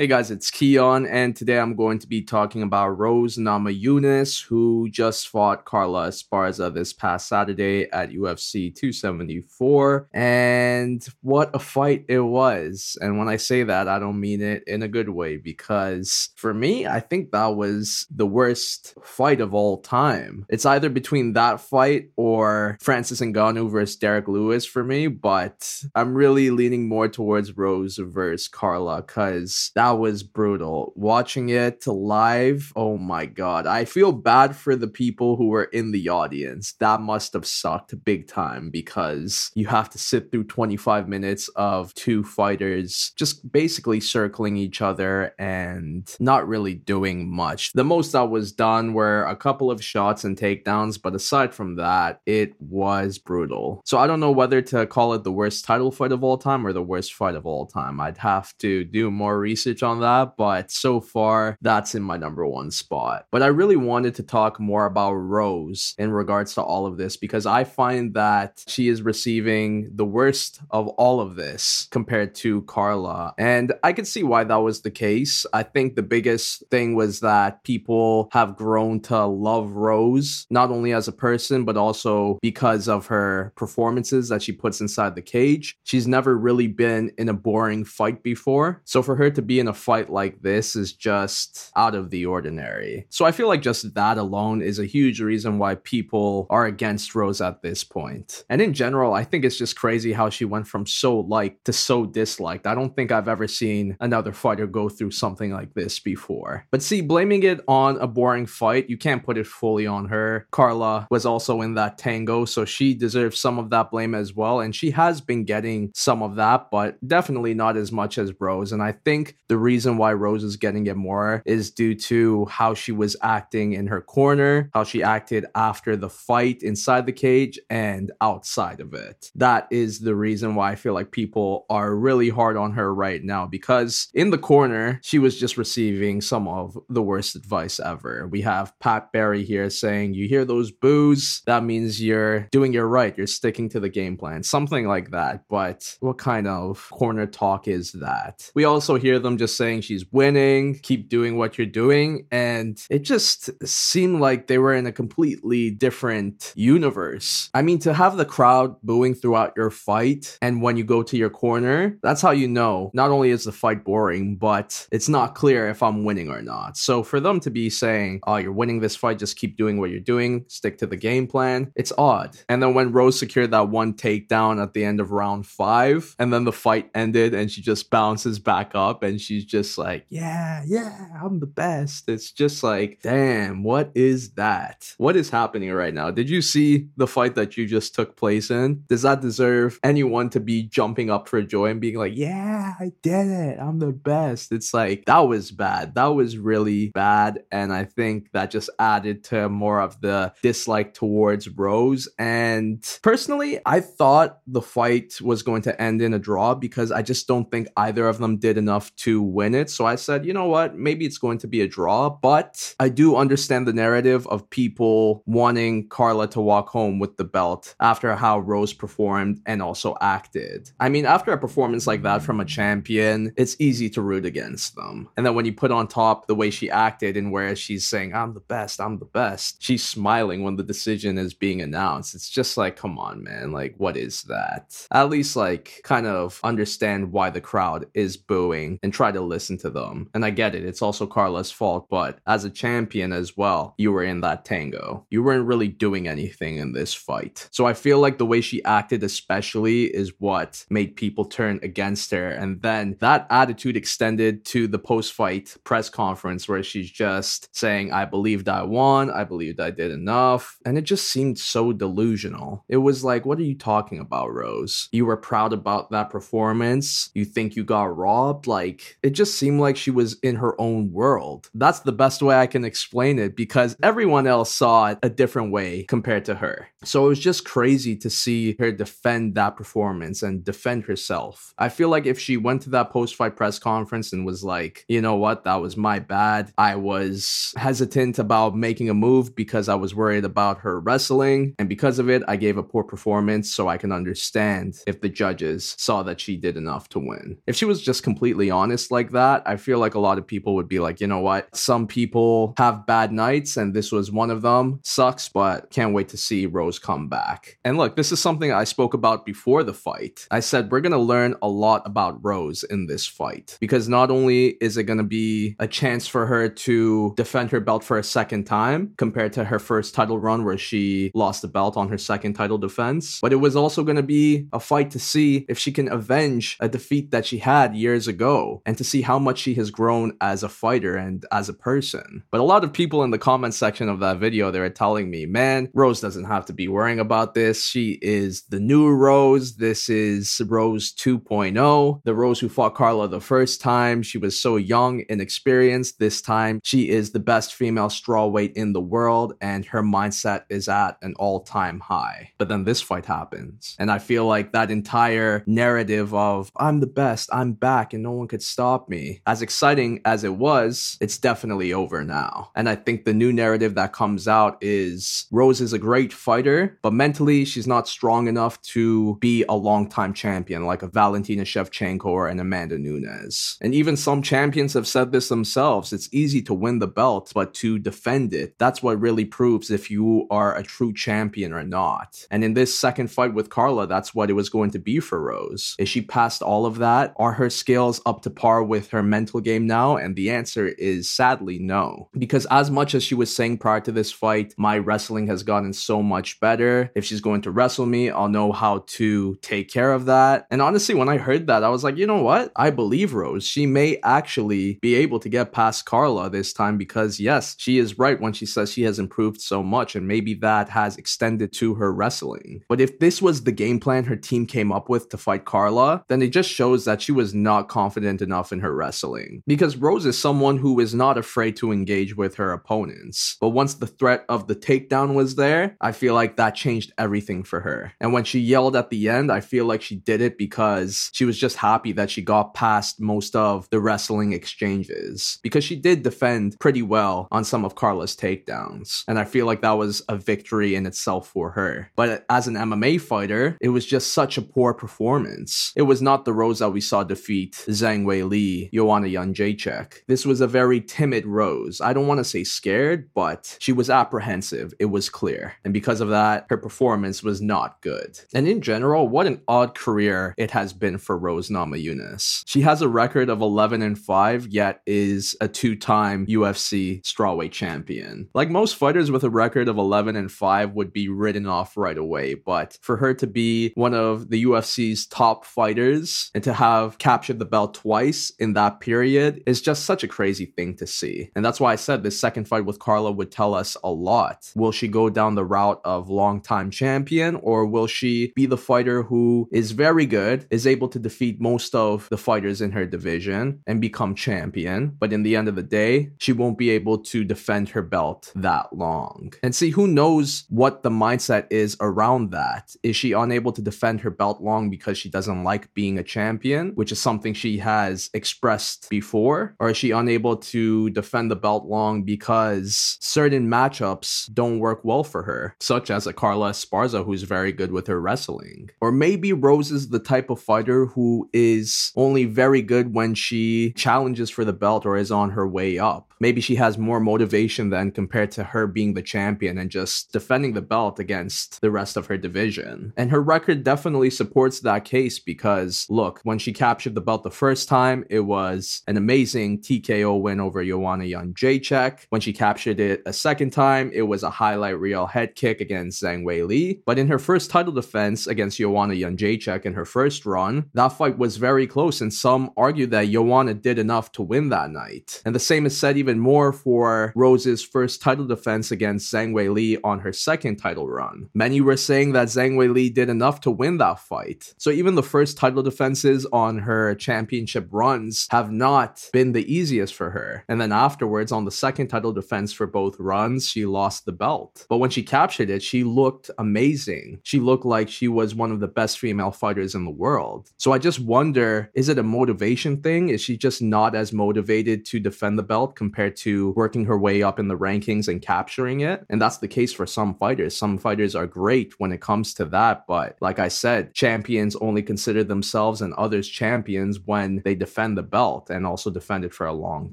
Hey guys, it's Keon, and today I'm going to be talking about Rose Namajunas, who just fought Carla Esparza this past Saturday at UFC 274. And what a fight it was. And when I say that, I don't mean it in a good way, because for me, I think that was the worst fight of all time. It's either between that fight or Francis Ngannou versus Derrick Lewis for me, but I'm really leaning more towards Rose versus Carla, because that was brutal. Watching it live, oh my god. I feel bad for the people who were in the audience. That must have sucked big time because you have to sit through 25 minutes of two fighters just basically circling each other and not really doing much. The most that was done were a couple of shots and takedowns, but aside from that, it was brutal. So I don't know whether to call it the worst title fight of all time or the worst fight of all time. I'd have to do more research on that but so far that's in my number one spot. But I really wanted to talk more about Rose in regards to all of this because I find that she is receiving the worst of all of this compared to Carla. And I can see why that was the case. I think the biggest thing was that people have grown to love Rose, not only as a person, but also because of her performances that she puts inside the cage. She's never really been in a boring fight before. So for her to be in a fight like this is just out of the ordinary. So I feel like just that alone is a huge reason why people are against Rose at this point. And in general, I think it's just crazy how she went from so liked to so disliked. I don't think I've ever seen another fighter go through something like this before. But see, blaming it on a boring fight, you can't put it fully on her. Carla was also in that tango, so she deserves some of that blame as well. And she has been getting some of that, but definitely not as much as Rose. And I think the reason why Rose is getting it more is due to how she was acting in her corner, how she acted after the fight inside the cage and outside of it. That is the reason why I feel like people are really hard on her right now because in the corner, she was just receiving some of the worst advice ever. We have Pat Barry here saying, You hear those boos? That means you're doing your right, you're sticking to the game plan, something like that. But what kind of corner talk is that? We also hear them just saying she's winning, keep doing what you're doing. And it just seemed like they were in a completely different universe. I mean, to have the crowd booing throughout your fight, and when you go to your corner, that's how you know not only is the fight boring, but it's not clear if I'm winning or not. So for them to be saying, oh, you're winning this fight, just keep doing what you're doing, stick to the game plan, it's odd. And then when Rose secured that one takedown at the end of round five, and then the fight ended and she just bounces back up and she's just like, yeah, yeah, I'm the best. It's just like, damn, what is that? What is happening right now? Did you see the fight that you just took place in? Does that deserve anyone to be jumping up for joy and being like, yeah, I did it. I'm the best. It's like, that was bad. That was really bad. And I think that just added to more of the dislike towards Rose. And personally, I thought the fight was going to end in a draw because I just don't think either of them did enough to win it. So I said, you know what, maybe it's going to be a draw, but I do understand the narrative of people wanting Carla to walk home with the belt after how Rose performed and also acted. I mean, after a performance like that from a champion, it's easy to root against them. And then when you put on top the way she acted and where she's saying, I'm the best, I'm the best, she's smiling when the decision is being announced. It's just like, come on, man, like, what is that? At least, like, kind of understand why the crowd is booing and try to listen to them. And I get it, it's also Carla's fault, but as a champion as well, you were in that tango. You weren't really doing anything in this fight. So I feel like the way she acted, especially, is what made people turn against her. And then that attitude extended to the post fight press conference where she's just saying, I believed I won, I believed I did enough. And it just seemed so delusional. It was like, what are you talking about, Rose? You were proud about that performance? You think you got robbed? Like, it just seemed like she was in her own world. That's the best way I can explain it because everyone else saw it a different way compared to her. So it was just crazy to see her defend that performance and defend herself. I feel like if she went to that post fight press conference and was like, you know what, that was my bad. I was hesitant about making a move because I was worried about her wrestling. And because of it, I gave a poor performance so I can understand if the judges saw that she did enough to win. If she was just completely honest like that, I feel like a lot of people would be like, you know what? Some people have bad nights, and this was one of them. Sucks, but can't wait to see Rose come back. And look, this is something I spoke about before the fight. I said we're going to learn a lot about Rose in this fight because not only is it going to be a chance for her to defend her belt for a second time compared to her first title run where she lost the belt on her second title defense, but it was also going to be a fight to see if she can avenge a defeat that she had years ago and to see how much she has grown as a fighter and as a person. But a lot of people in the comment section of that video, they were telling me, man, Rose doesn't have to be worrying about this. She is the new Rose. This is Rose 2.0, the Rose who fought Carla the first time. She was so young, and inexperienced. This time, she is the best female strawweight in the world, and her mindset is at an all time high. But then this fight happens, and I feel like that entire narrative of I'm the best, I'm back, and no one could stop me, as exciting as it was, it's definitely over now. And I think the new narrative that comes out is Rose is a great fighter, but mentally, she's not strong enough to be a long-time champion like a Valentina Shevchenko or an Amanda Nunes. And even some champions have said this themselves. It's easy to win the belt, but to defend it, that's what really proves if you are a true champion or not. And in this second fight with Carla, that's what it was going to be for Rose. Is she past all of that? Are her skills up to par with her mental game now? And the answer is sadly no. Because as much as she was saying prior to this fight, my wrestling has gotten so much better. If she's going to wrestle me, I'll know how to take care of that. And honestly, when I heard that, I was like, you know what? I believe Rose. She may actually be able to get past Carla this time because, yes, she is right when she says she has improved so much, and maybe that has extended to her wrestling. But if this was the game plan her team came up with to fight Carla, then it just shows that she was not confident enough in her wrestling. Because Rose is someone who is not afraid to engage with her opponents. But once the threat of the takedown was there, I feel like that changed everything for her. And when she yelled at the end, I feel like she did it because she was just happy that she got past most of the wrestling exchanges. Because she did defend pretty well on some of Carla's takedowns. And I feel like that was a victory in itself for her. But as an MMA fighter, it was just such a poor performance. It was not the Rose that we saw defeat Zhang Wei Li, Joanna Jędrzejczyk. This was a very timid Rose. I don't want to say scared, but she was apprehensive. It was clear. And because of that, her performance was not good. And in general, what an odd career it has been for Rose Namajunas. She has a record of 11 and 5, yet is a two-time UFC strawweight champion. Like most fighters with a record of 11 and 5 would be written off right away, but for her to be one of the UFC's top fighters and to have captured the belt twice in that period is just such a crazy thing to see. And that's why I said this second fight with Carla would tell us a lot. Will she go down the route of longtime champion or will she be the fighter who is very good, is able to defeat most of the fighters in her division and become champion, but in the end of the day, she won't be able to defend her belt that long. And see, who knows what the mindset is around that? Is she unable to defend her belt long because she doesn't like being a champion, which is something she has expressed before? Or is she unable to defend the belt long because certain matchups don't work well for her, such as a Carla Esparza who's very good with her wrestling? Or maybe Rose is the type of fighter who is only very good when she challenges for the belt or is on her way up. Maybe she has more motivation than compared to her being the champion and just defending the belt against the rest of her division. And her record definitely supports that case because, look, when she captured the belt the first time, it was an amazing TKO win over Joanna Jędrzejczyk. When she captured it a second time, it was a highlight reel head kick against Zhang Wei Li. But in her first title defense against Joanna Jędrzejczyk in her first run, that fight was very close, and some argue that Joanna did enough to win that night. And the same is said even more for Rose's first title defense against Zhang Wei Li on her second title run. Many were saying that Zhang Wei Li did enough to win that fight. So even the first title defenses on her championship runs have not been the easiest for her. And then afterwards, on the second title defense for both runs, she lost the belt. But when she captured it, she looked amazing. She looked like she was one of the best female fighters in the world. So I just wonder is it a motivation thing? Is she just not as motivated to defend the belt compared to working her way up in the rankings and capturing it? And that's the case for some fighters. Some fighters are great when it comes to that. But like I said, champions only consider themselves and others champions when they defend the belt and also defend it for a long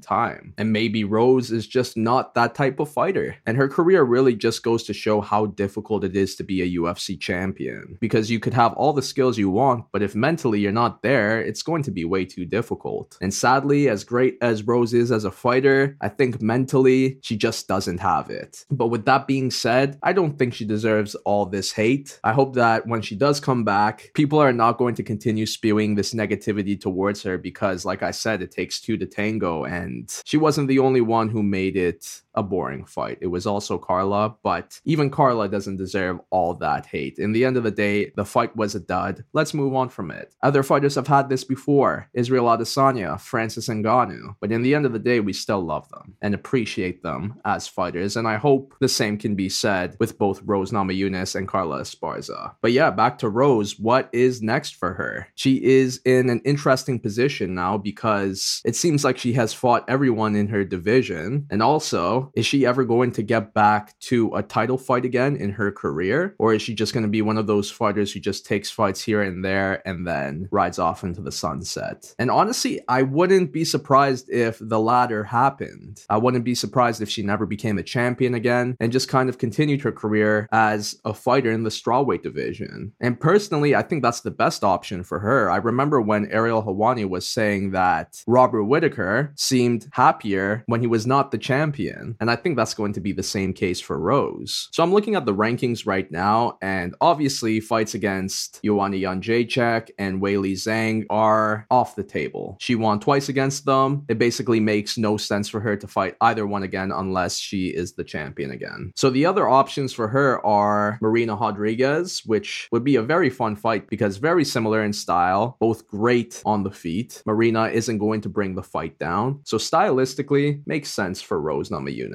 time. And maybe Rose is just not that type of fighter. And her career really just goes to show how difficult it is to be a UFC champion because you could have all the skills you want, but if mentally you're not there, it's going to be way too difficult. And sadly, as great as Rose is as a fighter, I think mentally she just doesn't have it. But with that being said, I don't think she deserves all this hate. I hope that when she does come back, people are not going to continue spewing this negativity towards her because, like I said, it takes two to tango, and she wasn't the only one who made it a boring fight. It was also Carla, but even Carla doesn't deserve all that hate. In the end of the day, the fight was a dud. Let's move on from it. Other fighters have had this before Israel Adesanya, Francis Ngannou, but in the end of the day, we still love them and appreciate them as fighters. And I hope the same can be said with both Rose Namajunas and Carla Esparza. But yeah, back to Rose. What is next for her? She is in an interesting position now because it seems like she has fought everyone in her division. And also, is she ever going to get back to a title fight again in her career? Or is she just going to be one of those fighters who just takes fights here and there and then rides off into the sunset? And honestly, I wouldn't be surprised if the latter happened. I wouldn't be surprised if she never became a champion again and just kind of continued her career as a fighter in the strawweight division. And personally, I think that's the best option for her. I remember when Ariel Helwani was saying that Robert Whitaker seemed happier when he was not the champion. And I think that's going to be the same case for Rose. So I'm looking at the rankings right now, and obviously fights against Joanna Jędrzejczyk and Weili Zhang are off the table. She won twice against them. It basically makes no sense for her to fight either one again unless she is the champion again. So the other options for her are Marina Rodriguez, which would be a very fun fight because very similar in style, both great on the feet. Marina isn't going to bring the fight down. So stylistically, makes sense for Rose Namajunas.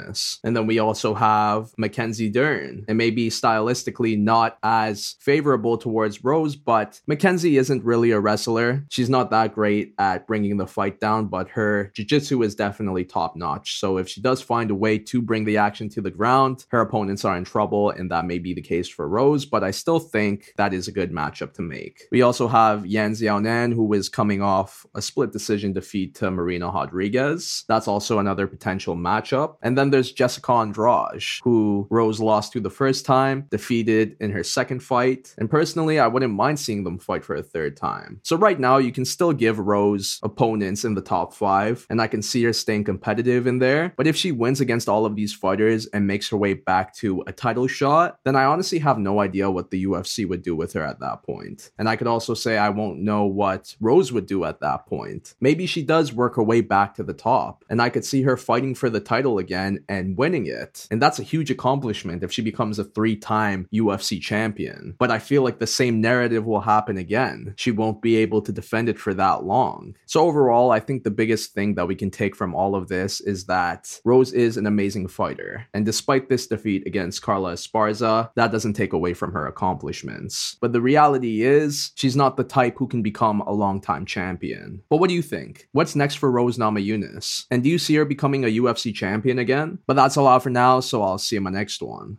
And then we also have Mackenzie Dern. And maybe stylistically not as favorable towards Rose, but Mackenzie isn't really a wrestler. She's not that great at bringing the fight down, but her jiu-jitsu is definitely top notch. So if she does find a way to bring the action to the ground, her opponents are in trouble, and that may be the case for Rose, but I still think that is a good matchup to make. We also have Yan Xiaonan, who is coming off a split decision defeat to Marina Rodriguez. That's also another potential matchup. And then there's Jessica Andrade, who Rose lost to the first time, defeated in her second fight. And personally, I wouldn't mind seeing them fight for a third time. So right now, you can still give Rose opponents in the top five, and I can see her staying competitive in there. But if she wins against all of these fighters and makes her way back to a title shot, then I honestly have no idea what the UFC would do with her at that point. And I could also say I won't know what Rose would do at that point. Maybe she does work her way back to the top, and I could see her fighting for the title again and winning it. And that's a huge accomplishment if she becomes a three time UFC champion. But I feel like the same narrative will happen again. She won't be able to defend it for that long. So, overall, I think the biggest thing that we can take from all of this is that Rose is an amazing fighter. And despite this defeat against Carla Esparza, that doesn't take away from her accomplishments. But the reality is, she's not the type who can become a long-time champion. But what do you think? What's next for Rose Namajunas? And do you see her becoming a UFC champion again? But that's all out for now, so I'll see you in my next one.